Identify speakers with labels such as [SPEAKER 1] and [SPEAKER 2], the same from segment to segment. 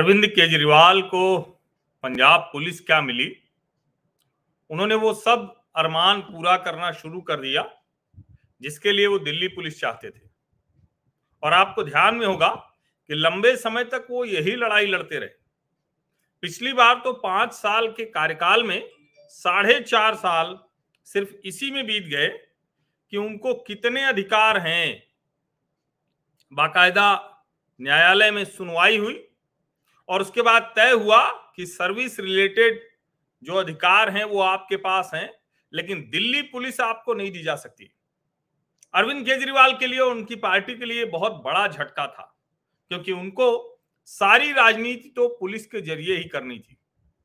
[SPEAKER 1] अरविंद केजरीवाल को पंजाब पुलिस क्या मिली? उन्होंने वो सब अरमान पूरा करना शुरू कर दिया, जिसके लिए वो दिल्ली पुलिस चाहते थे। और आपको ध्यान में होगा कि लंबे समय तक वो यही लड़ाई लड़ते रहे। पिछली बार तो पाँच साल के कार्यकाल में साढ़े चार साल सिर्फ़ इसी में बीत गए कि उनको कितने अधिकार हैं। बाकायदा न्यायालय में सुनवाई हुई और उसके बाद तय हुआ कि सर्विस रिलेटेड जो अधिकार हैं वो आपके पास हैं, लेकिन दिल्ली पुलिस आपको नहीं दी जा सकती। अरविंद केजरीवाल के लिए उनकी पार्टी के लिए बहुत बड़ा झटका था, क्योंकि उनको सारी राजनीति तो पुलिस के ज़रिए ही करनी थी,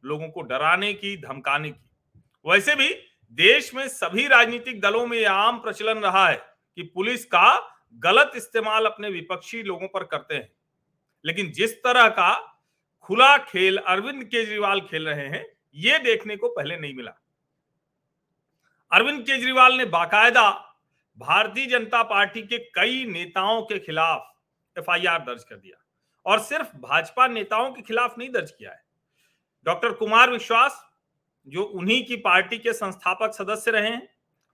[SPEAKER 1] लोगों को डराने की, धमकाने की। वैसे भी देश में सभी राजनीतिक दलों में आम प्रचलन रहा है कि पुलिस का गलत इस्तेमाल अपने विपक्षी लोगों पर करते हैं। लेकिन जिस तरह का खुला खेल, अरविंद केजरीवाल खेल रहे हैं, ये देखने को पहले नहीं मिला। अरविंद केजरीवाल ने बाकायदा भारतीय जनता पार्टी के कई नेताओं के खिलाफ एफआईआर दर्ज कर दिया और सिर्फ़ भाजपा नेताओं के खिलाफ नहीं दर्ज किया है। डॉक्टर कुमार विश्वास, जो उन्हीं की पार्टी के संस्थापक सदस्य रहे हैं,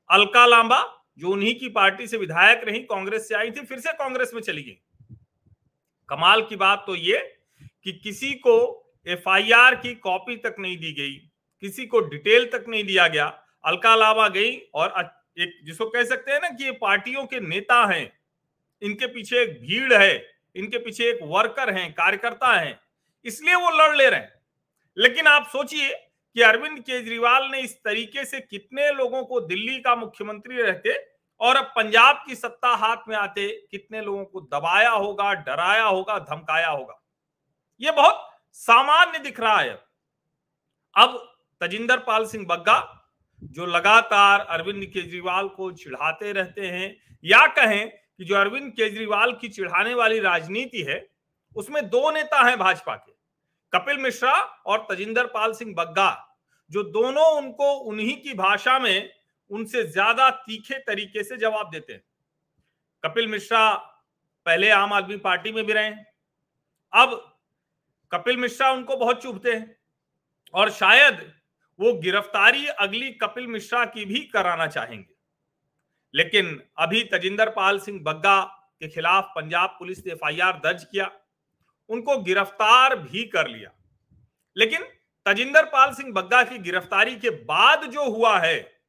[SPEAKER 1] अलका लांबा, जो उन्हीं की पार्टी से विधायक रही, कांग्रेस से आई थी, फिर से कांग्रेस में चली गई। कमाल की बात तो ये कि किसी को एफआईआर की कॉपी तक नहीं दी गई, किसी को डिटेल तक नहीं दिया गया अलका लावा गई और एक जिसको कह सकते हैं ना कि ये पार्टियों के नेता हैं, इनके पीछे एक भीड़ है, इनके पीछे एक वर्कर हैं, कार्यकर्ता हैं, इसलिए वो लड़ ले रहे हैं। लेकिन आप सोचिए कि अरविंद केजरीवाल ने इस तरीके से कितने लोगों को दिल्ली का मुख्यमंत्री रहते और अब पंजाब की सत्ता हाथ में आते, कितने लोगों को दबाया होगा, डराया होगा, धमकाया होगा। ये बहुत सामान्य दिख रहा है। अब तजिंदर पाल सिंह बग्गा, जो लगातार अरविंद केजरीवाल को चिढ़ाते रहते हैं, या कहें कि जो अरविंद केजरीवाल की चिढ़ाने वाली राजनीति है, उसमें दो नेता हैं भाजपा के, कपिल मिश्रा और तजिंदर पाल सिंह बग्गा, जो दोनों उनको उन्हीं की भाषा में उनसे ज़्यादा तीखे तरीके से जवाब देते हैं। कपिल मिश्रा पहले आम आदमी पार्टी में भी रहे, अब कपिल मिश्रा उनको बहुत चुभते हैं। और शायद वो गिरफ्तारी अगली कपिल मिश्रा की भी कराना चाहेंगे। लेकिन अभी तजिंदर पाल सिंह बग्गा के खिलाफ पंजाब पुलिस ने एफआईआर दर्ज किया। उनको गिरफ़्तार भी कर लिया। लेकिन तजिंदर पाल सिंह बग्गा की गिरफ्तारी के बाद जो हुआ है,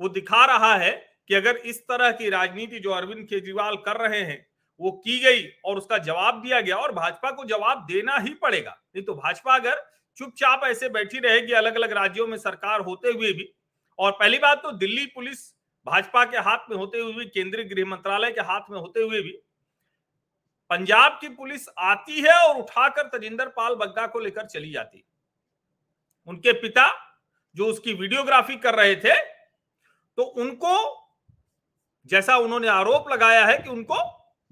[SPEAKER 1] वो दिखा रहा है कि अगर इस तरह की राजनीति जो अरविंद केजरीवाल कर रहे हैं वो की गई और उसका जवाब दिया गया और भाजपा को जवाब देना ही पड़ेगा। नहीं तो भाजपा अगर चुपचाप ऐसे बैठी रहेगी अलग अलग राज्यों में सरकार होते हुए भी और पहली बात तो दिल्ली पुलिस भाजपा के हाथ में होते हुए भी, केंद्रीय गृह मंत्रालय के हाथ में होते हुए भी पंजाब की पुलिस आती है और उठाकर तजिंदर पाल बग्गा को लेकर चली जाती। उनके पिता जो उसकी वीडियोग्राफी कर रहे थे तो उनको जैसा उन्होंने आरोप लगाया है कि उनको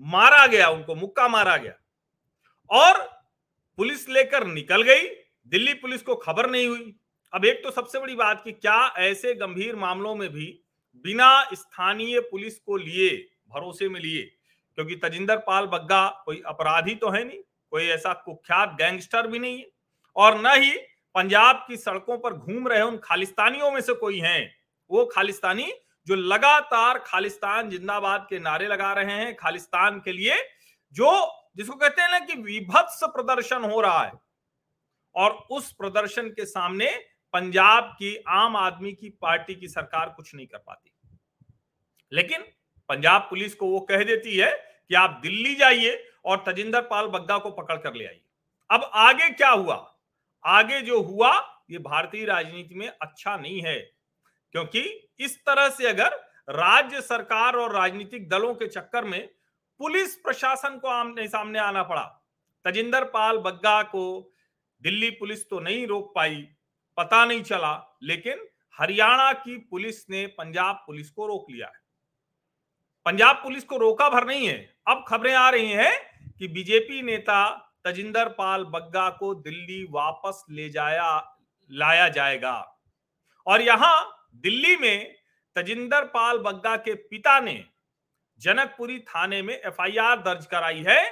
[SPEAKER 1] मारा गया, उनको मुक्का मारा गया। और पुलिस लेकर निकल गई। दिल्ली पुलिस को खबर नहीं हुई। अब एक तो सबसे बड़ी बात कि क्या ऐसे गंभीर मामलों में भी बिना स्थानीय पुलिस को लिए, भरोसे में लिए, क्योंकि तजिंदर पाल बग्गा कोई अपराधी तो है नहीं, कोई ऐसा कुख्यात गैंगस्टर भी नहीं है, और न ही पंजाब की सड़कों पर घूम रहे उन खालिस्तानियों में से कोई हैं। वो खालिस्तानी जो लगातार खालिस्तान जिंदाबाद के नारे लगा रहे हैं, खालिस्तान के लिए, जो जिसको कहते हैं ना कि विभत्स प्रदर्शन हो रहा है, और उस प्रदर्शन के सामने पंजाब की आम आदमी की पार्टी की सरकार कुछ नहीं कर पाती। लेकिन पंजाब पुलिस को वो कह देती है कि आप दिल्ली जाइए और तजिंदर पाल बग्गा को पकड़ कर ले आइए। अब आगे क्या हुआ? आगे जो हुआ, ये भारतीय राजनीति में अच्छा नहीं है। क्योंकि इस तरह से अगर राज्य सरकार और राजनीतिक दलों के चक्कर में पुलिस प्रशासन को आमने सामने आना पड़ा, तजिंदर पाल बग्गा को दिल्ली पुलिस तो नहीं रोक पाई, पता नहीं चला, लेकिन हरियाणा की पुलिस ने पंजाब पुलिस को रोक लिया है। पंजाब पुलिस को रोका भर नहीं है। अब खबरें आ रही हैं कि बीजेपी नेता तजिंदर पाल बग्गा को दिल्ली वापस ले जाया, लाया जाएगा। और यहाँ दिल्ली में तजिंदर पाल बग्गा के पिता ने जनकपुरी थाने में एफआईआर दर्ज कराई है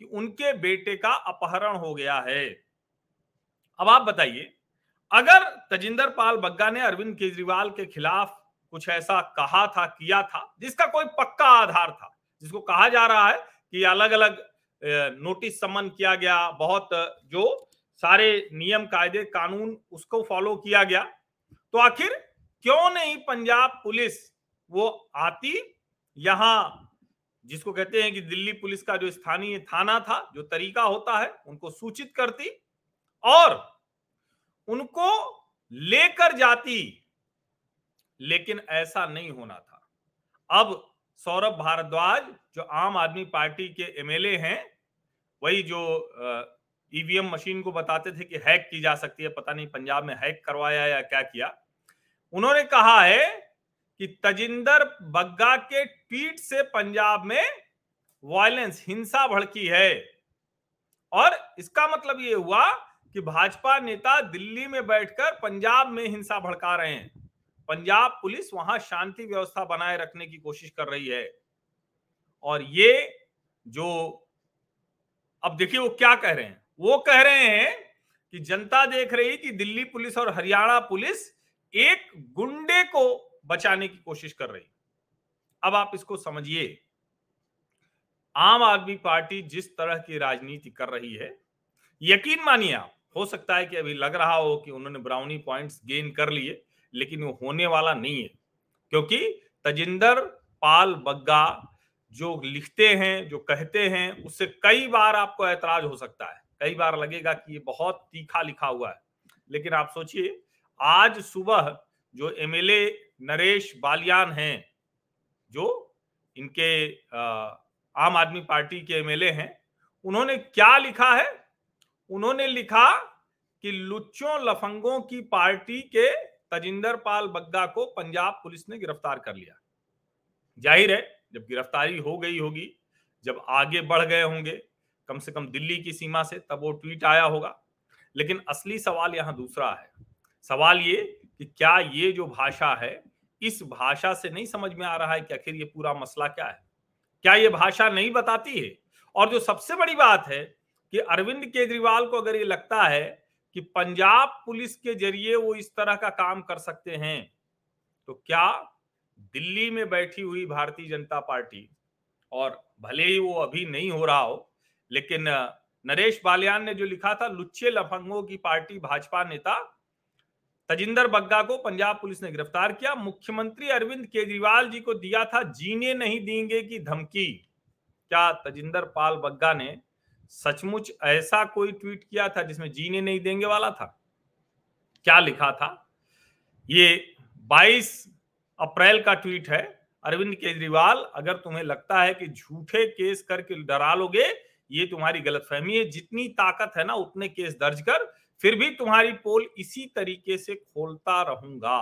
[SPEAKER 1] कि उनके बेटे का अपहरण हो गया है। अब आप बताइए, अगर तजिंदर पाल बग्गा ने अरविंद केजरीवाल के खिलाफ कुछ ऐसा कहा था, किया था, जिसका कोई पक्का आधार था, जिसको कहा जा रहा है कि अलग अलग नोटिस समन किया गया, बहुत, जो सारे नियम कायदे कानून, उसको फॉलो किया गया तो आखिर क्यों नहीं पंजाब पुलिस वो आती यहाँ, जिसको कहते हैं कि दिल्ली पुलिस का जो स्थानीय थाना था, जो तरीका होता है, उनको सूचित करती और उनको लेकर जाती, लेकिन ऐसा नहीं होना था। अब सौरभ भारद्वाज, जो आम आदमी पार्टी के एमएलए हैं, वही जो ईवीएम मशीन को बताते थे कि हैक की जा सकती है, पता नहीं पंजाब में हैक करवाया या क्या किया उन्होंने कहा है कि तजिंदर बग्गा के ट्वीट से पंजाब में वायलेंस हिंसा भड़की है। और इसका मतलब ये हुआ कि भाजपा नेता दिल्ली में बैठकर पंजाब में हिंसा भड़का रहे हैं। पंजाब पुलिस वहाँ शांति व्यवस्था बनाए रखने की कोशिश कर रही है। और ये जो, अब देखिए वो क्या कह रहे हैं। वो कह रहे हैं कि जनता देख रही कि दिल्ली पुलिस और हरियाणा पुलिस एक गुंडे को बचाने की कोशिश कर रही अब आप इसको समझिए। आम आदमी पार्टी जिस तरह की राजनीति कर रही है, यकीन मानिए आप, हो सकता है कि अभी लग रहा हो कि उन्होंने ब्राउनी पॉइंट्स गेन कर लिए, लेकिन वो होने वाला नहीं है। क्योंकि तजिंदर, पाल बग्गा जो लिखते हैं, जो कहते हैं, उससे कई बार आपको ऐतराज हो सकता है। कई बार लगेगा कि ये बहुत तीखा लिखा हुआ है। लेकिन आप सोचिए आज सुबह जो एमएलए नरेश बालियान हैं, जो इनके आम आदमी पार्टी के एमएलए हैं, उन्होंने क्या लिखा है? उन्होंने लिखा कि लुच्चों लफंगों की पार्टी के तजिंदर पाल बग्गा को पंजाब पुलिस ने गिरफ़्तार कर लिया। ज़ाहिर है, जब गिरफ्तारी हो गई होगी, जब आगे बढ़ गए होंगे, कम से कम दिल्ली की सीमा से, तब वो ट्वीट आया होगा। लेकिन असली सवाल यहाँ दूसरा है। सवाल ये कि क्या ये जो भाषा है, इस भाषा से नहीं समझ में आ रहा है कि आखिर ये पूरा मसला क्या है? क्या ये भाषा नहीं बताती है? और जो सबसे बड़ी बात है कि अरविंद केजरीवाल को अगर ये लगता है कि पंजाब पुलिस के ज़रिए वो इस तरह का काम कर सकते हैं तो क्या दिल्ली में बैठी हुई भारतीय जनता पार्टी, और भले ही वो अभी नहीं हो रहा हो, लेकिन, नरेश बालियान ने जो लिखा था, लुच्चे लफंगों की पार्टी भाजपा नेता तजिंदर बग्गा को पंजाब पुलिस ने गिरफ़्तार किया। मुख्यमंत्री अरविंद केजरीवाल जी को दिया था, जीने नहीं देंगे की धमकी। क्या तजिंदर पाल बग्गा ने सचमुच ऐसा कोई ट्वीट किया था जिसमें जीने नहीं देंगे वाला था? क्या लिखा था? ये 22 अप्रैल का ट्वीट है। अरविंद केजरीवाल, अगर तुम्हें लगता है कि झूठे केस करके डरा लोगे, ये तुम्हारी गलतफहमी है। जितनी ताकत है ना, उतने केस दर्ज कर। फिर भी तुम्हारी पोल इसी तरीके से खोलता रहूँगा।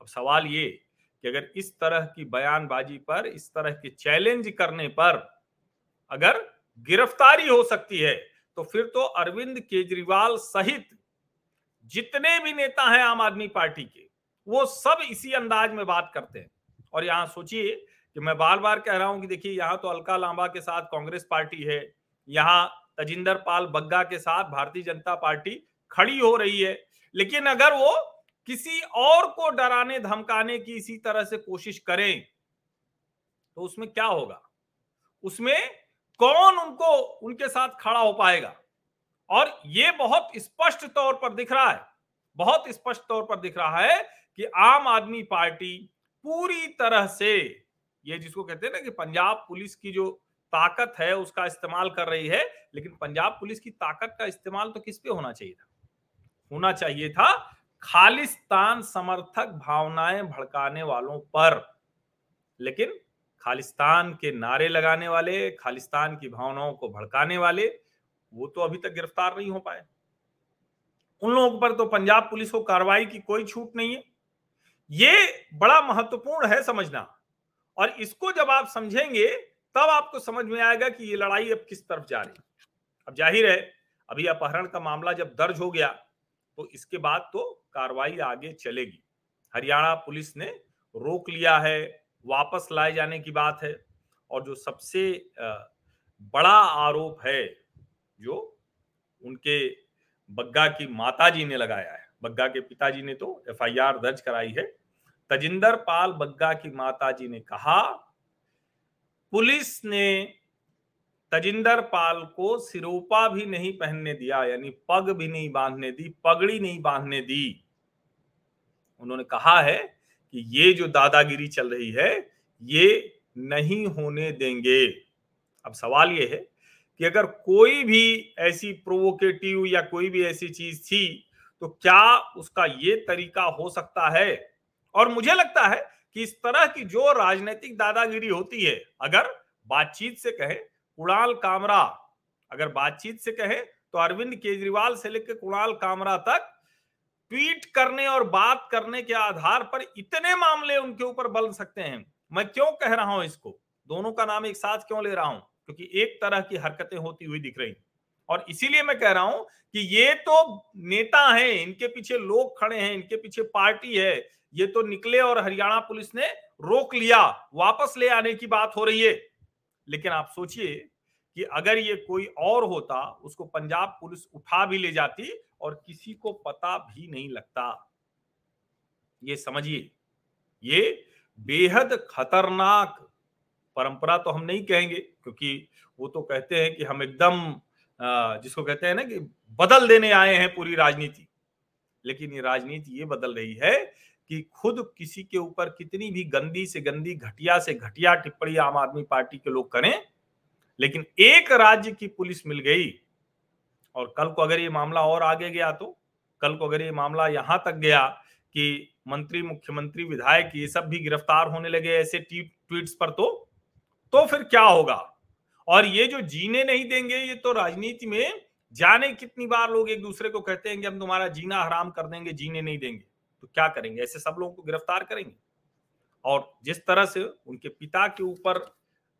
[SPEAKER 1] अब सवाल ये कि अगर इस तरह की बयानबाजी पर, इस तरह के चैलेंज करने पर अगर गिरफ्तारी हो सकती है तो फिर तो अरविंद केजरीवाल सहित जितने भी नेता हैं आम आदमी पार्टी के, वो सब इसी अंदाज में बात करते हैं। और यहाँ सोचिए कि मैं बार बार कह रहा हूँ कि देखिए, यहाँ तो अलका लांबा के साथ कांग्रेस पार्टी है, यहाँ तजिंदर पाल बग्गा के साथ भारतीय जनता पार्टी खड़ी हो रही है। लेकिन अगर वो किसी और को डराने, धमकाने की इसी तरह से कोशिश करें तो उसमें क्या होगा? उसमें कौन उनको, उनके साथ खड़ा हो पाएगा? और ये बहुत स्पष्ट तौर पर दिख रहा है, बहुत स्पष्ट तौर पर दिख रहा है कि आम आदमी पार्टी पूरी तरह से, ये जिसको कहते हैं ना कि पंजाब पुलिस की जो ताकत है, उसका इस्तेमाल कर रही है, लेकिन पंजाब पुलिस की ताकत का इस्तेमाल तो किस पे होना चाहिए था? होना चाहिए था खालिस्तान समर्थक भावनाएँ भड़काने वालों पर। लेकिन खालिस्तान के नारे लगाने वाले, खालिस्तान की भावनाओं को भड़काने वाले, वो तो अभी तक गिरफ़्तार नहीं हो पाए। उन लोगों पर तो पंजाब पुलिस को कार्रवाई की कोई छूट नहीं है। ये बड़ा महत्वपूर्ण है समझना। और इसको जब आप समझेंगे तब आपको समझ में आएगा कि ये लड़ाई अब किस तरफ़ जा रही अब ज़ाहिर है, अभी अपहरण का मामला जब दर्ज हो गया तो इसके बाद तो कार्रवाई आगे चलेगी। हरियाणा पुलिस ने रोक लिया है, वापस लाए जाने की बात है, और जो सबसे बड़ा आरोप है, जो उनके बग्गा की माताजी ने लगाया है। बग्गा के पिताजी ने तो एफआईआर दर्ज कराई है। तजिंदर पाल बग्गा की माताजी ने कहा पुलिस ने तजिंदर पाल को सिरोपा भी नहीं पहनने दिया, यानी पग भी नहीं बांधने दी, पगड़ी नहीं बांधने दी। उन्होंने कहा है कि ये जो दादागिरी चल रही है, ये नहीं होने देंगे। अब सवाल ये है कि अगर कोई भी ऐसी प्रोवोकेटिव या कोई भी ऐसी चीज़ थी तो क्या उसका ये तरीका हो सकता है? और मुझे लगता है कि इस तरह की जो राजनीतिक दादागिरी होती है, अगर बातचीत से कहे, कुणाल कामरा, अगर बातचीत से कहे तो अरविंद केजरीवाल से लेकर कुणाल कामरा तक ट्वीट करने और बात करने के आधार पर इतने मामले उनके ऊपर बन सकते हैं। मैं क्यों कह रहा हूँ इसको? दोनों का नाम एक साथ क्यों ले रहा हूँ? क्योंकि एक तरह की हरकतें होती हुई दिख रही और इसीलिए मैं कह रहा हूँ कि ये तो नेता हैं, इनके पीछे लोग खड़े हैं, इनके पीछे पार्टी है, ये तो निकले और हरियाणा पुलिस ने रोक लिया, वापस ले आने की बात हो रही है। लेकिन आप सोचिए कि अगर ये कोई और होता, उसको पंजाब पुलिस उठा भी ले जाती और किसी को पता भी नहीं लगता। ये समझिए, ये बेहद खतरनाक परंपरा तो हम नहीं कहेंगे, क्योंकि वो तो कहते हैं कि हम एकदम जिसको कहते हैं ना कि बदल देने आए हैं पूरी राजनीति। लेकिन ये राजनीति ये बदल रही है कि खुद किसी के ऊपर कितनी भी गंदी से गंदी, घटिया से घटिया टिप्पणी आम आदमी पार्टी के लोग करें, लेकिन एक राज्य की पुलिस मिल गई और कल को अगर ये मामला और आगे गया तो कल को अगर ये मामला यहाँ तक गया कि मंत्री, मुख्यमंत्री, विधायक ये सब भी गिरफ़्तार होने लगे ऐसे ट्वीट्स पर तो तो फिर क्या होगा? और ये जो जीने नहीं देंगे, ये तो राजनीति में जाने कितनी बार लोग एक दूसरे को कहते हैं कि हम तुम्हारा जीना हराम कर देंगे, जीने नहीं देंगे। तो क्या करेंगे? ऐसे सब लोगों को गिरफ़्तार करेंगे। और जिस तरह से उनके पिता के ऊपर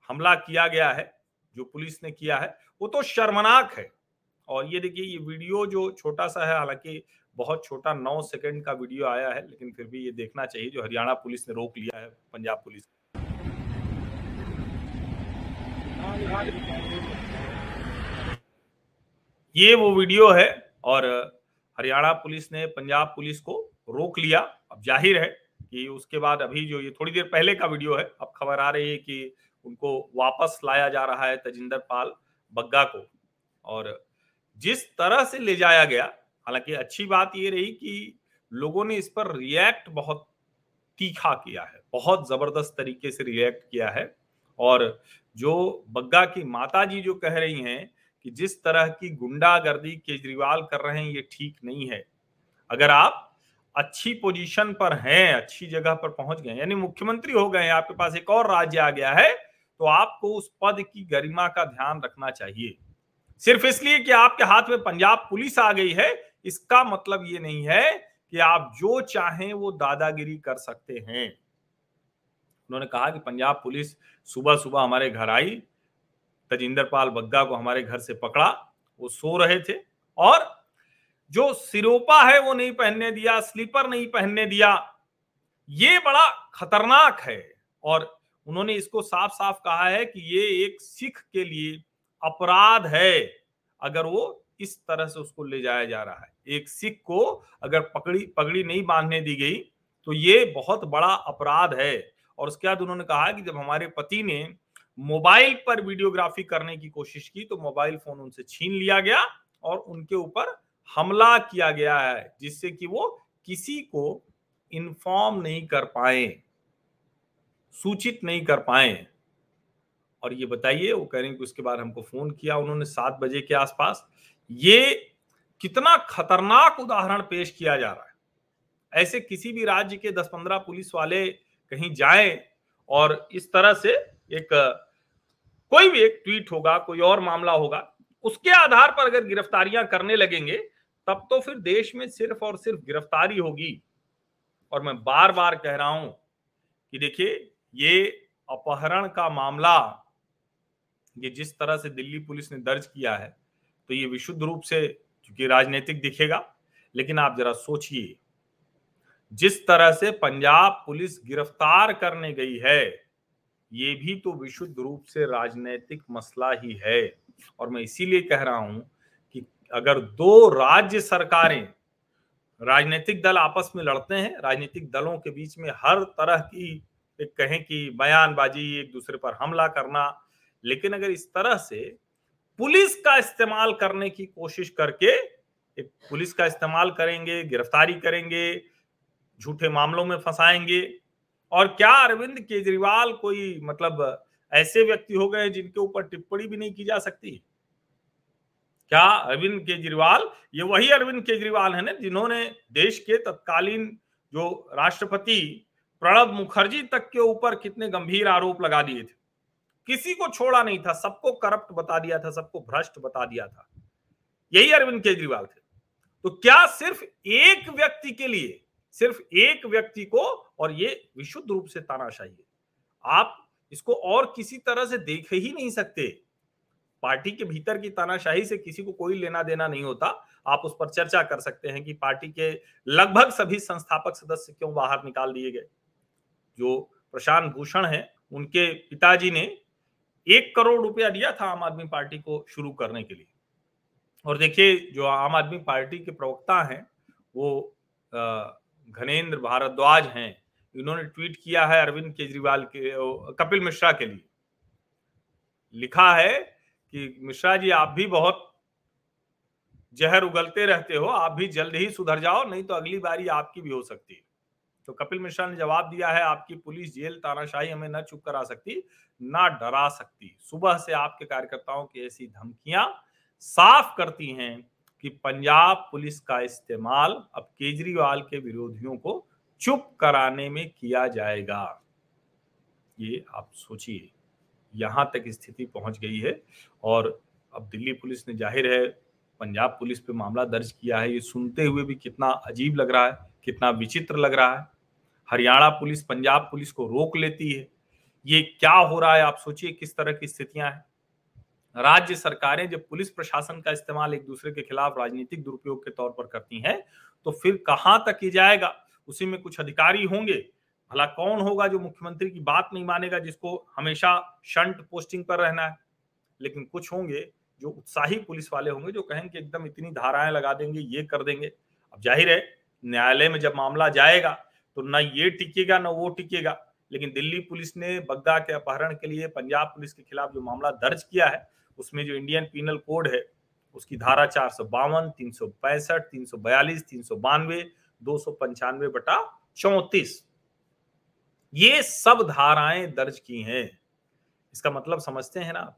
[SPEAKER 1] हमला किया गया है, जो पुलिस ने किया है, वो तो शर्मनाक है। और ये देखिए, ये वीडियो जो छोटा सा है, हालाँकि बहुत छोटा, नौ सेकंड का वीडियो आया है, लेकिन फिर भी ये देखना चाहिए, जो हरियाणा पुलिस ने रोक लिया है, पंजाब पुलिस ये वो वीडियो है और हरियाणा पुलिस ने, पंजाब पुलिस को रोक लिया। अब ज़ाहिर है कि उसके बाद अभी जो ये थोड़ी देर पहले का वीडियो है, अब खबर आ रही है कि उनको वापस लाया जा रहा है तजिंदर पाल बग्गा को। और जिस तरह से ले जाया गया, हालाँकि अच्छी बात ये रही कि लोगों ने इस पर रिएक्ट बहुत तीखा किया है, बहुत ज़बरदस्त तरीके से रिएक्ट किया है। और जो बग्गा की माता जी जो कह रही हैं कि जिस तरह की गुंडागर्दी केजरीवाल कर रहे हैं, ये ठीक नहीं है। अगर आप अच्छी पोजीशन पर हैं, अच्छी जगह पर पहुँच गए, यानी मुख्यमंत्री हो गए, आपके पास एक और राज्य आ गया है तो आपको उस पद की गरिमा का ध्यान रखना चाहिए। सिर्फ़ इसलिए कि आपके हाथ में पंजाब पुलिस आ गई है, इसका मतलब ये नहीं है कि आप जो चाहें वो दादागिरी कर सकते हैं। उन्होंने कहा कि पंजाब पुलिस सुबह सुबह हमारे घर आई तजिंदर पाल बग्गा को हमारे घर से पकड़ा, वो सो रहे थे और जो सिरोपा है वो नहीं पहनने दिया, स्लीपर नहीं पहनने दिया, ये बड़ा खतरनाक है। और उन्होंने इसको साफ़ साफ़ कहा है कि ये एक सिख के लिए अपराध है, अगर वो इस तरह से उसको ले जाया जा रहा है। एक सिख को अगर पकड़ी, पगड़ी नहीं बांधने दी गई तो ये बहुत बड़ा अपराध है। और उसके बाद उन्होंने कहा कि जब हमारे पति ने मोबाइल पर वीडियोग्राफी करने की कोशिश की तो मोबाइल फ़ोन उनसे छीन लिया गया और उनके ऊपर हमला किया गया है, जिससे कि वो किसी को इन्फॉर्म नहीं कर पाए, सूचित नहीं कर पाए। और ये बताइए, वो कह रहे हैं कि उसके बाद हमको फ़ोन किया, उन्होंने सात बजे के आसपास। ये कितना खतरनाक उदाहरण पेश किया जा रहा है। ऐसे किसी भी राज्य के दस पंद्रह पुलिस वाले कहीं जाए और इस तरह से एक, कोई भी एक ट्वीट होगा, कोई और मामला होगा, उसके आधार पर अगर गिरफ्तारियाँ करने लगेंगे, तब तो फिर देश में सिर्फ़ और सिर्फ़ गिरफ्तारी होगी। और मैं बार बार कह रहा हूँ कि देखिए, ये अपहरण का मामला, ये जिस तरह से दिल्ली पुलिस ने दर्ज किया है तो ये विशुद्ध रूप से क्योंकि राजनीतिक दिखेगा, लेकिन आप जरा सोचिए। जिस तरह से पंजाब पुलिस गिरफ़्तार करने गई है, ये भी तो विशुद्ध रूप से राजनीतिक मसला ही है। और मैं इसीलिए कह रहा हूँ कि अगर दो राज्य सरकारें राजनीतिक दल आपस में लड़ते हैं, राजनीतिक दलों के बीच में हर तरह की एक कहें कि बयानबाजी, एक दूसरे पर हमला करना, लेकिन अगर इस तरह से पुलिस का इस्तेमाल करने की कोशिश करके, एक पुलिस का इस्तेमाल करेंगे, गिरफ्तारी करेंगे झूठे मामलों में फंसाएँगे। और क्या अरविंद केजरीवाल कोई मतलब ऐसे व्यक्ति हो गए जिनके ऊपर टिप्पणी भी नहीं की जा सकती? क्या अरविंद केजरीवाल, ये वही अरविंद केजरीवाल है ना जिन्होंने देश के तत्कालीन जो राष्ट्रपति प्रणब मुखर्जी तक के ऊपर कितने गंभीर आरोप लगा दिए थे? किसी को छोड़ा नहीं था, सबको करप्ट बता दिया था, सबको भ्रष्ट बता दिया था। यही अरविंद केजरीवाल थे। तो क्या सिर्फ़ एक व्यक्ति के लिए सिर्फ़ एक व्यक्ति को और ये विशुद्ध रूप से तानाशाही है। आप इसको और किसी तरह से देख ही नहीं सकते। पार्टी के भीतर की तानाशाही से किसी को कोई लेना देना नहीं होता। आप उस पर चर्चा कर सकते हैं कि पार्टी के लगभग सभी संस्थापक सदस्य क्यों बाहर निकाल दिए गए। जो प्रशांत भूषण है, उनके पिताजी ने एक करोड़ रुपया दिया था आम आदमी पार्टी को शुरू करने के लिए। और देखिए, जो आम आदमी पार्टी के प्रवक्ता हैं, वो घनेन्द्र भारद्वाज हैं, इन्होंने ट्वीट किया है अरविंद केजरीवाल के कपिल मिश्रा के लिए। लिखा है कि, मिश्रा जी, आप भी बहुत जहर उगलते रहते हो, आप भी जल्द ही सुधर जाओ, नहीं तो अगली बारी आपकी भी हो सकती है। तो कपिल मिश्रा ने जवाब दिया है, आपकी पुलिस जेल तानाशाही हमें न चुप करा सकती, ना डरा सकती। सुबह से आपके कार्यकर्ताओं की ऐसी धमकियाँ साफ़ करती हैं कि पंजाब पुलिस का इस्तेमाल अब केजरीवाल के विरोधियों को चुप कराने में किया जाएगा। ये आप सोचिए, यहाँ तक स्थिति पहुँच गई है और अब दिल्ली पुलिस ने ज़ाहिर है पंजाब पुलिस पे मामला दर्ज किया है। ये सुनते हुए भी कितना अजीब लग रहा है, कितना विचित्र लग रहा है। हरियाणा पुलिस पंजाब पुलिस को रोक लेती है। ये क्या हो रहा है? आप सोचिए किस तरह की स्थितियाँ हैं। राज्य सरकारें जब पुलिस प्रशासन का इस्तेमाल एक दूसरे के खिलाफ राजनीतिक दुरुपयोग के तौर पर करती हैं तो फिर कहाँ तक ही जाएगा? उसी में कुछ अधिकारी होंगे। भला कौन होगा जो मुख्यमंत्री की बात नहीं मानेगा, जिसको हमेशा शंट पोस्टिंग पर रहना है? लेकिन कुछ होंगे जो उत्साही पुलिस वाले होंगे, जो कहेंगे एकदम इतनी धाराएँ लगा देंगे, ये कर देंगे। अब ज़ाहिर है, न्यायालय में जब मामला जाएगा तो न ये टिकेगा, न वो टिकेगा। लेकिन दिल्ली पुलिस ने बग्गा के अपहरण के लिए पंजाब पुलिस के खिलाफ जो मामला दर्ज किया है उसमें जो इंडियन पीनल कोड है, उसकी धारा चार सौ बावन, तीन सौ पैंसठ, तीन सौ बयालीस, तीन सौ बानवे, दो सौ पंचानवे बटा चौतीस। ये सब धाराएँ दर्ज की हैं। इसका मतलब समझते हैं ना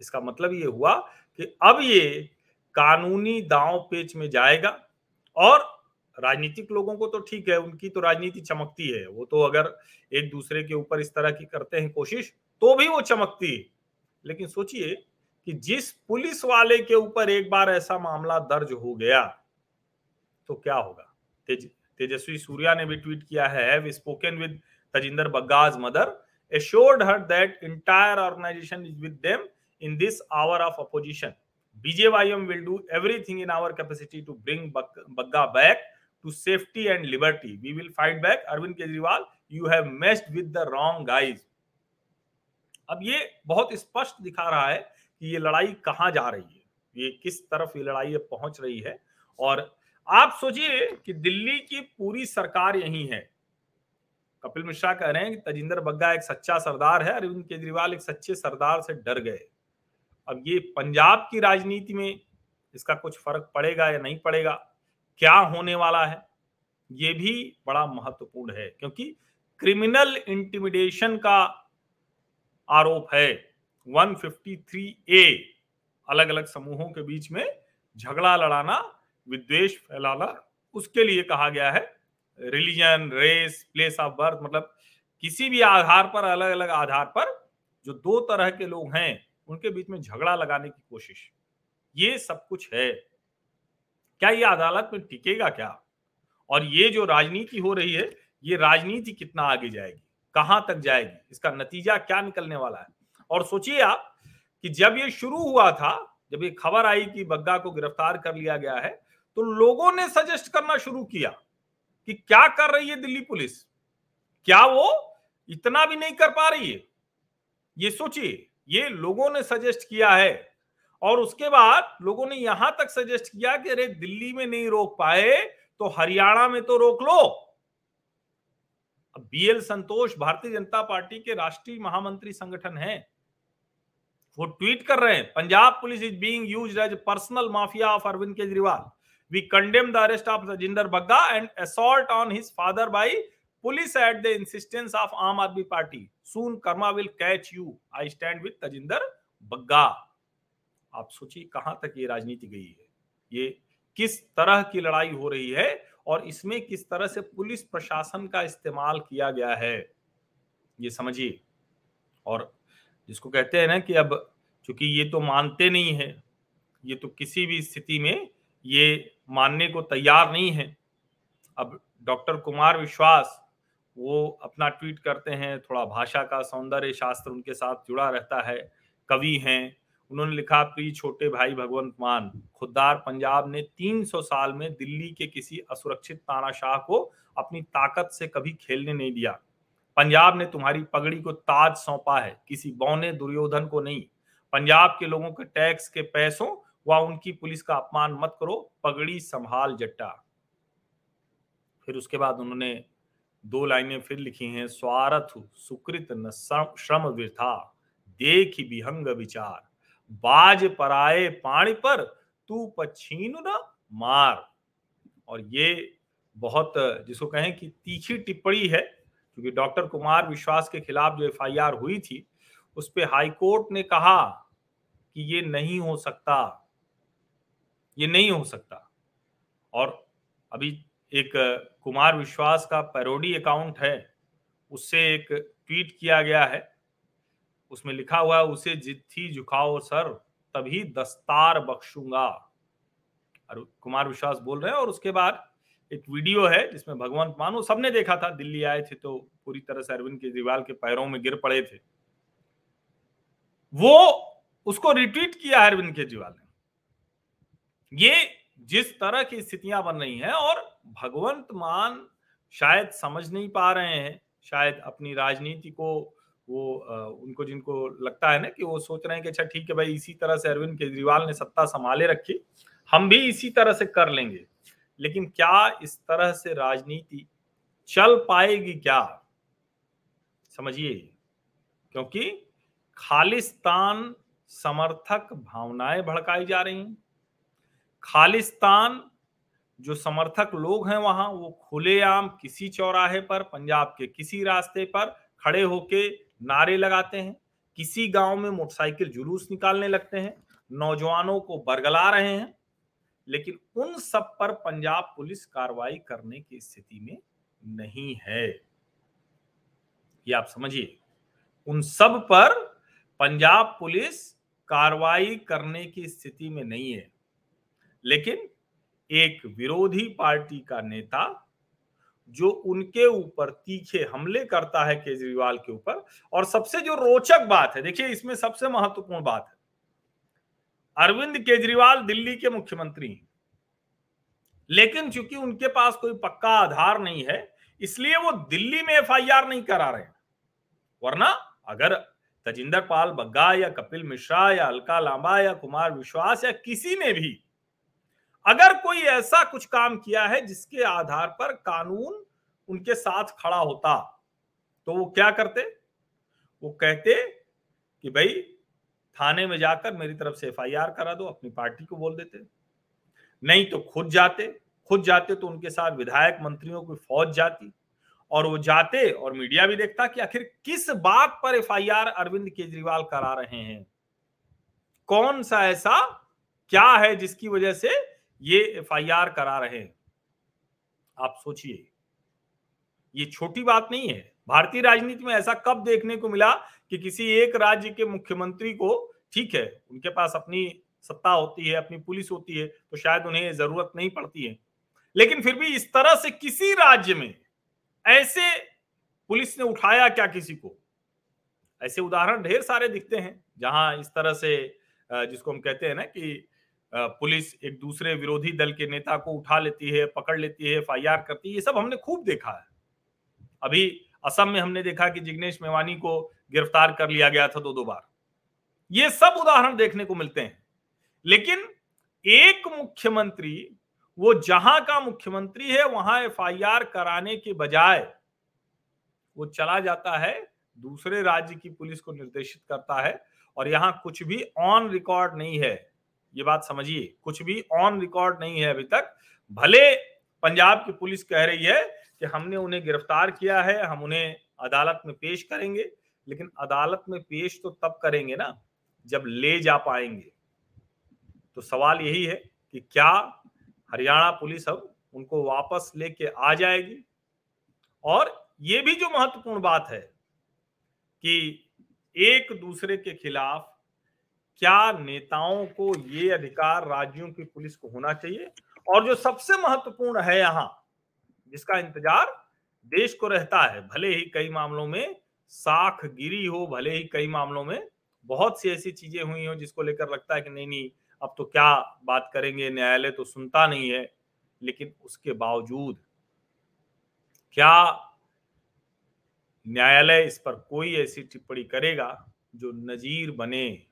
[SPEAKER 1] इसका मतलब ये हुआ कि अब ये कानूनी दांव पेच में जाएगा और राजनीतिक लोगों को तो ठीक है, उनकी तो राजनीति चमकती है। वो तो अगर एक दूसरे के ऊपर इस तरह की करते हैं कोशिश तो भी वो चमकती है। लेकिन सोचिए कि जिस पुलिस वाले के ऊपर एक बार ऐसा मामला दर्ज हो गया तो क्या होगा? तेज, तेजस्वी सूर्या ने भी ट्वीट किया है Tajinder Bagga's mother assured her that entire organization is with them in this hour of opposition BJYM will do everything in our capacity to bring Bagga back to safety and liberty we will fight back Arvind Kejriwal you have messed with the wrong guys अब ये बहुत स्पष्ट दिखा रहा है कि ये लड़ाई कहाँ जा रही है? ये किस तरफ़ ये लड़ाई पहुँच रही है? और आप सोचिए कि दिल्ली की पूरी सरकार यही है। कपिल मिश्रा कह रहे हैं कि तजिंदर बग्गा एक सच्चा सरदार है, अरविंद केजरीवाल एक सच्चे सरदार से डर गए। अब ये पंजाब की राजनीति में इसका कुछ फ़र्क पड़ेगा या नहीं पड़ेगा? क्या होने वाला है? ये भी बड़ा महत्वपूर्ण है, क्योंकि क्रिमिनल इंटिमिडेशन का आरोप है। 153 ए अलग अलग समूहों के बीच में झगड़ा लड़ाना विद्वेश फैलाना, उसके लिए कहा गया है। Religion race place of birth मतलब किसी भी आधार पर अलग अलग आधार पर जो दो तरह के लोग हैं, उनके बीच में झगड़ा लगाने की कोशिश। ये सब कुछ है। क्या ये अदालत में टिकेगा क्या? और ये जो राजनीति हो रही है, ये राजनीति कितना आगे जाएगी? कहाँ तक जाएगी? इसका नतीजा क्या निकलने वाला है? और सोचिए आप कि जब ये शुरू हुआ था, जब ये खबर आई कि बग्गा को गिरफ़्तार कर लिया गया है तो लोगों ने सजेस्ट करना शुरू किया कि क्या कर रही है दिल्ली पुलिस? क्या वो इतना भी नहीं कर पा रही है? ये सोचिए, ये लोगों ने सजेस्ट किया है। और उसके बाद लोगों ने यहाँ तक सजेस्ट किया कि अरे दिल्ली में नहीं रोक पाए तो हरियाणा में तो रोक लो। अब बीएल संतोष, भारतीय जनता पार्टी के राष्ट्रीय महामंत्री संगठन है। वो ट्वीट कर रहे हैं, Punjab police is being used as personal mafia of Arvind Kejriwal. We condemn the arrest of Tajinder Bagga and assault on his father by police at the insistence of Aam Aadmi party. Soon karma will catch you. I stand with Tajinder Bagga. आप सोचिए कहाँ तक ये राजनीति गई है। ये किस तरह की लड़ाई हो रही है और इसमें किस तरह से पुलिस प्रशासन का इस्तेमाल किया गया है, ये समझिए। और जिसको कहते हैं ना कि अब चूँकि ये तो मानते नहीं है, ये तो किसी भी स्थिति में ये मानने को तैयार नहीं है। अब डॉक्टर कुमार विश्वास, वो अपना ट्वीट करते हैं, थोड़ा भाषा का सौंदर्य शास्त्र उनके साथ जुड़ा रहता है, कवि हैं। उन्होंने लिखा, प्रिय छोटे भाई भगवंत मान, खुददार पंजाब ने 300 साल में दिल्ली के किसी असुरक्षित तानाशाह को अपनी ताकत से कभी खेलने नहीं दिया। पंजाब ने तुम्हारी पगड़ी को ताज सौंपा है। किसी बौने दुर्योधन को नहीं। पंजाब के लोगों के टैक्स के पैसों व उनकी पुलिस का अपमान मत करो। पगड़ी संभाल जट्टा। फिर उसके बाद उन्होंने दो लाइनें फिर लिखी हैं। स्वार्थ सुकृत न श्रम वृथा देख विहंग विचार। बाज पराए पाणी पर, तू पछीन न मार। और ये बहुत, जिसको कहें कि तीखी टिप्पणी है क्योंकि डॉक्टर कुमार विश्वास के खिलाफ जो एफआईआर हुई थी, उस पर हाईकोर्ट ने कहा कि ये नहीं हो सकता। ये नहीं हो सकता। और अभी एक कुमार विश्वास का पैरोडी अकाउंट है, उससे एक ट्वीट किया गया है। उसमें लिखा हुआ है, उसे जिथी झुकाओ सर, तभी दस्तार बख्शूँगा। और कुमार विश्वास बोल रहे हैं और उसके बाद एक वीडियो है जिसमें भगवंत मान सबने देखा था, दिल्ली आए थे तो पूरी तरह से अरविंद केजरीवाल के पैरों में गिर पड़े थे। वो उसको रिट्वीट किया अरविंद केजरीवाल ने। ये जिस तरह की स्थितियाँ बन रही हैं और भगवंत मान शायद समझ नहीं पा रहे हैं, शायद अपनी राजनीति को वो उनको जिनको लगता है ना कि वो सोच रहे हैं कि अच्छा ठीक है भाई, इसी तरह से अरविंद केजरीवाल ने सत्ता संभाले रखी, हम भी इसी तरह से कर लेंगे। लेकिन क्या इस तरह से राजनीति चल पाएगी क्या? समझिए, क्योंकि खालिस्तान समर्थक भावनाएँ भड़काई जा रही हैं। खालिस्तान जो समर्थक लोग हैं वहाँ, वो खुलेआम किसी चौराहे पर, पंजाब के किसी रास्ते पर खड़े होके नारे लगाते हैं। किसी गाँव में मोटरसाइकिल जुलूस निकालने लगते हैं। नौजवानों को बरगला रहे हैं। लेकिन उन सब पर पंजाब पुलिस कार्रवाई करने की स्थिति में नहीं है। ये आप समझिए। उन सब पर पंजाब पुलिस कार्रवाई करने की स्थिति में नहीं है। लेकिन एक विरोधी पार्टी का नेता जो उनके ऊपर तीखे हमले करता है केजरीवाल के ऊपर, और सबसे जो रोचक बात है, देखिए इसमें सबसे महत्वपूर्ण बात है अरविंद केजरीवाल दिल्ली के मुख्यमंत्री हैं। लेकिन चूँकि उनके पास कोई पक्का आधार नहीं है, इसलिए वो दिल्ली में एफआईआर नहीं करा रहे वरना अगर तजिंदर पाल बग्गा या कपिल मिश्रा या अलका लांबा या कुमार विश्वास या किसी ने भी अगर कोई ऐसा कुछ काम किया है जिसके आधार पर कानून उनके साथ खड़ा होता तो वो क्या करते? वो कहते कि भाई थाने में जाकर मेरी तरफ़ से एफआईआर करा दो, अपनी पार्टी को बोल देते। नहीं तो खुद जाते खुद जाते तो उनके साथ विधायक मंत्रियों की फौज जाती और वो जाते और मीडिया भी देखता कि आखिर किस बात पर एफआईआर अरविंद केजरीवाल करा रहे हैं। कौन सा ऐसा, क्या है जिसकी वजह से ये एफआईआर करा रहे हैं? आप सोचिए। ये छोटी बात नहीं है। भारतीय राजनीति में ऐसा कब देखने को मिला कि किसी एक राज्य के मुख्यमंत्री को ठीक है, उनके पास अपनी सत्ता होती है, अपनी पुलिस होती है तो शायद उन्हें ज़रूरत नहीं पड़ती है। लेकिन फिर भी इस तरह से किसी राज्य में ऐसे पुलिस ने उठाया क्या किसी को? ऐसे उदाहरण ढेर सारे दिखते हैं, जहाँ इस तरह से जिसको हम कहते हैं ना कि पुलिस एक दूसरे विरोधी दल के नेता को उठा लेती है, पकड़ लेती है, एफआईआर करती है, ये सब हमने खूब देखा है। अभी असम में हमने देखा कि जिग्नेश मेवानी को गिरफ़्तार कर लिया गया था दो दो बार। ये सब उदाहरण देखने को मिलते हैं। लेकिन एक मुख्यमंत्री, वो जहाँ का मुख्यमंत्री है, वहाँ एफआईआर कराने के बजाय वो चला जाता है, दूसरे राज्य की पुलिस को निर्देशित करता है और यहाँ कुछ भी ऑन रिकॉर्ड नहीं है। ये बात समझिए, कुछ भी ऑन रिकॉर्ड नहीं है अभी तक। भले पंजाब की पुलिस कह रही है कि हमने उन्हें गिरफ़्तार किया है, हम उन्हें अदालत में पेश करेंगे। लेकिन अदालत में पेश तो तब करेंगे ना, जब ले जा पाएँगे। तो सवाल यही है कि क्या हरियाणा पुलिस अब उनको वापस लेके आ जाएगी? और ये भी जो महत्वपूर्ण बात है कि एक दूसरे के खिलाफ क्या नेताओं को ये अधिकार राज्यों की पुलिस को होना चाहिए? और जो सबसे महत्वपूर्ण है यहाँ जिसका इंतज़ार देश को रहता है। भले ही कई मामलों में साख गिरी हो, भले ही कई मामलों में बहुत सी ऐसी चीज़ें हुई हो जिसको लेकर लगता है कि नहीं नहीं, अब तो क्या बात करेंगे, न्यायालय तो सुनता नहीं है। लेकिन उसके बावजूद क्या न्यायालय इस पर कोई ऐसी टिप्पणी करेगा जो नजीर बने,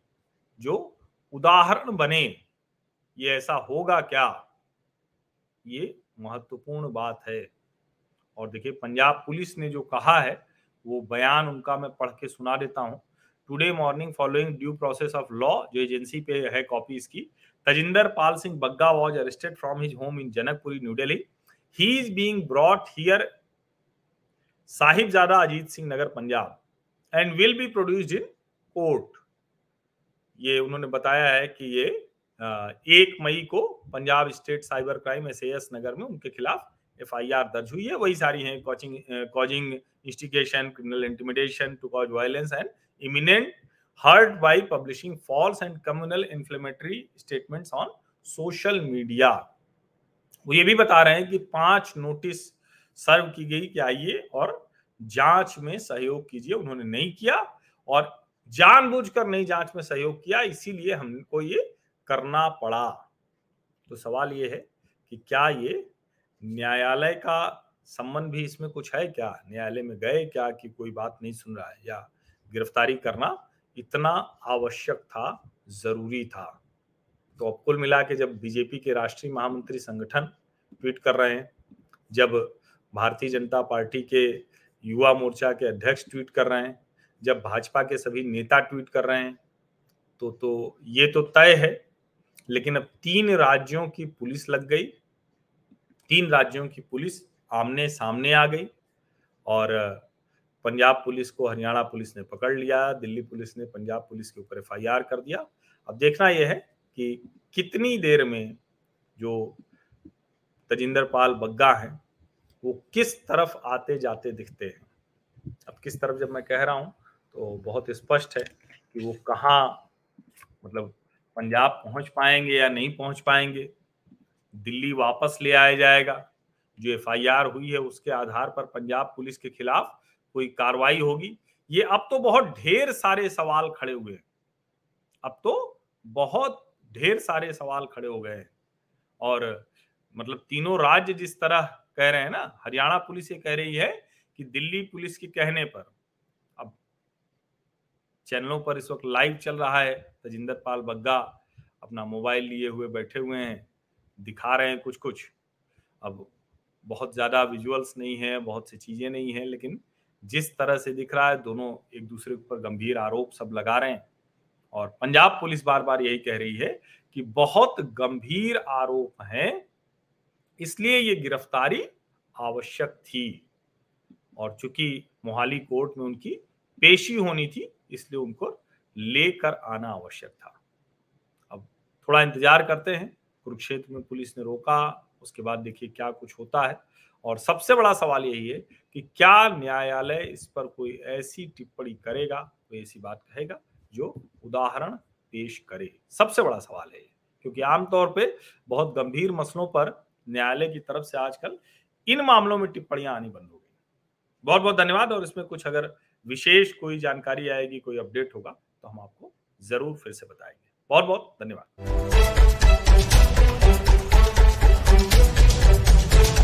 [SPEAKER 1] जो उदाहरण बने? ये ऐसा होगा क्या? ये महत्वपूर्ण बात है। और देखिए, पंजाब पुलिस ने जो कहा है, वो बयान उनका मैं पढ़ के सुना देता हूँ। Today morning following due process of law जो एजेंसी पे है कॉपी इसकी Tajinder Pal Singh Bagga was arrested from his home in Janakpuri new Delhi he is being brought here Sahibzada Ajit Singh Nagar, Punjab and will be produced in court ये उन्होंने बताया है कि ये एक मई को Punjab state cyber crime S S Nagar में उनके खिलाफ एफ़ आई आर दर्ज हुई है। वही सारी हैं, coaching causing instigation criminal intimidation, to cause violence and imminent, hurt by publishing false and communal inflammatory statements on social media. वो ये भी बता रहे हैं कि पाँच नोटिस सर्व की गई कि आइए और जाँच में सहयोग कीजिए। उन्होंने नहीं किया और जानबूझकर नहीं जाँच में सहयोग किया, इसीलिए हमको ये करना पड़ा। तो सवाल ये है कि क्या ये न्यायालय का संबंध भी इसमें कुछ है क्या? न्यायालय में गए क्या कि कोई बात नहीं सुन रहा है? या गिरफ्तारी करना इतना आवश्यक था, ज़रूरी था? तो अब कुल मिला के जब बीजेपी के राष्ट्रीय महामंत्री संगठन ट्वीट कर रहे हैं, जब भारतीय जनता पार्टी के युवा मोर्चा के अध्यक्ष ट्वीट कर रहे हैं, जब भाजपा के सभी नेता ट्वीट कर रहे हैं तो तो ये तो तय है लेकिन अब तीन राज्यों की पुलिस लग गई। तीन राज्यों की पुलिस आमने सामने आ गई और पंजाब पुलिस को हरियाणा पुलिस ने पकड़ लिया, दिल्ली पुलिस ने पंजाब पुलिस के ऊपर एफआईआर कर दिया। अब देखना यह है कि कितनी देर में जो तजिंदर पाल बग्गा हैं, वो किस तरफ़ आते जाते दिखते हैं? अब किस तरफ़ जब मैं कह रहा हूँ तो बहुत स्पष्ट है कि वो कहाँ मतलब पंजाब पहुँच पाएँगे या नहीं पहुँच पाएँगे, दिल्ली वापस ले आया जाएगा। जो एफआईआर हुई है, उसके आधार पर पंजाब पुलिस के खिलाफ कोई कार्रवाई होगी। ये अब तो बहुत ढेर सारे सवाल खड़े हुए हैं। अब तो बहुत ढेर सारे सवाल खड़े हो गए हैं। और मतलब तीनों राज्य जिस तरह कह रहे हैं ना, हरियाणा पुलिस ये कह रही है कि दिल्ली पुलिस के कहने पर चैनलों पर इस वक्त लाइव चल रहा है। तजिंदर पाल बग्गा अपना मोबाइल लिए हुए बैठे हुए हैं, दिखा रहे हैं कुछ कुछ अब बहुत ज़्यादा विजुअल्स नहीं है, बहुत सी चीज़ें नहीं है, लेकिन जिस तरह से दिख रहा है, दोनों एक दूसरे के ऊपर गंभीर आरोप सब लगा रहे हैं। और पंजाब पुलिस बार बार यही कह रही है कि बहुत गंभीर आरोप हैं, इसलिए ये गिरफ्तारी आवश्यक थी। और चूँकि मोहाली कोर्ट में उनकी पेशी होनी थी इसलिए उनको लेकर आना आवश्यक था। अब थोड़ा इंतज़ार करते हैं। कुरुक्षेत्र में पुलिस ने रोका, उसके बाद देखिए क्या कुछ होता है। और सबसे बड़ा सवाल यही है कि क्या न्यायालय इस पर कोई ऐसी टिप्पणी करेगा, कोई ऐसी बात कहेगा, जो उदाहरण पेश करे? सबसे बड़ा सवाल है क्योंकि आमतौर पे बहुत गंभीर मसलों पर न्यायालय की तरफ़ से आजकल इन मामलों में टिप्पणियाँ आनी बंद हो गई। बहुत बहुत धन्यवाद और इसमें कुछ अगर विशेष कोई जानकारी आएगी, कोई अपडेट होगा तो हम आपको ज़रूर फिर से बताएँगे। बहुत बहुत धन्यवाद।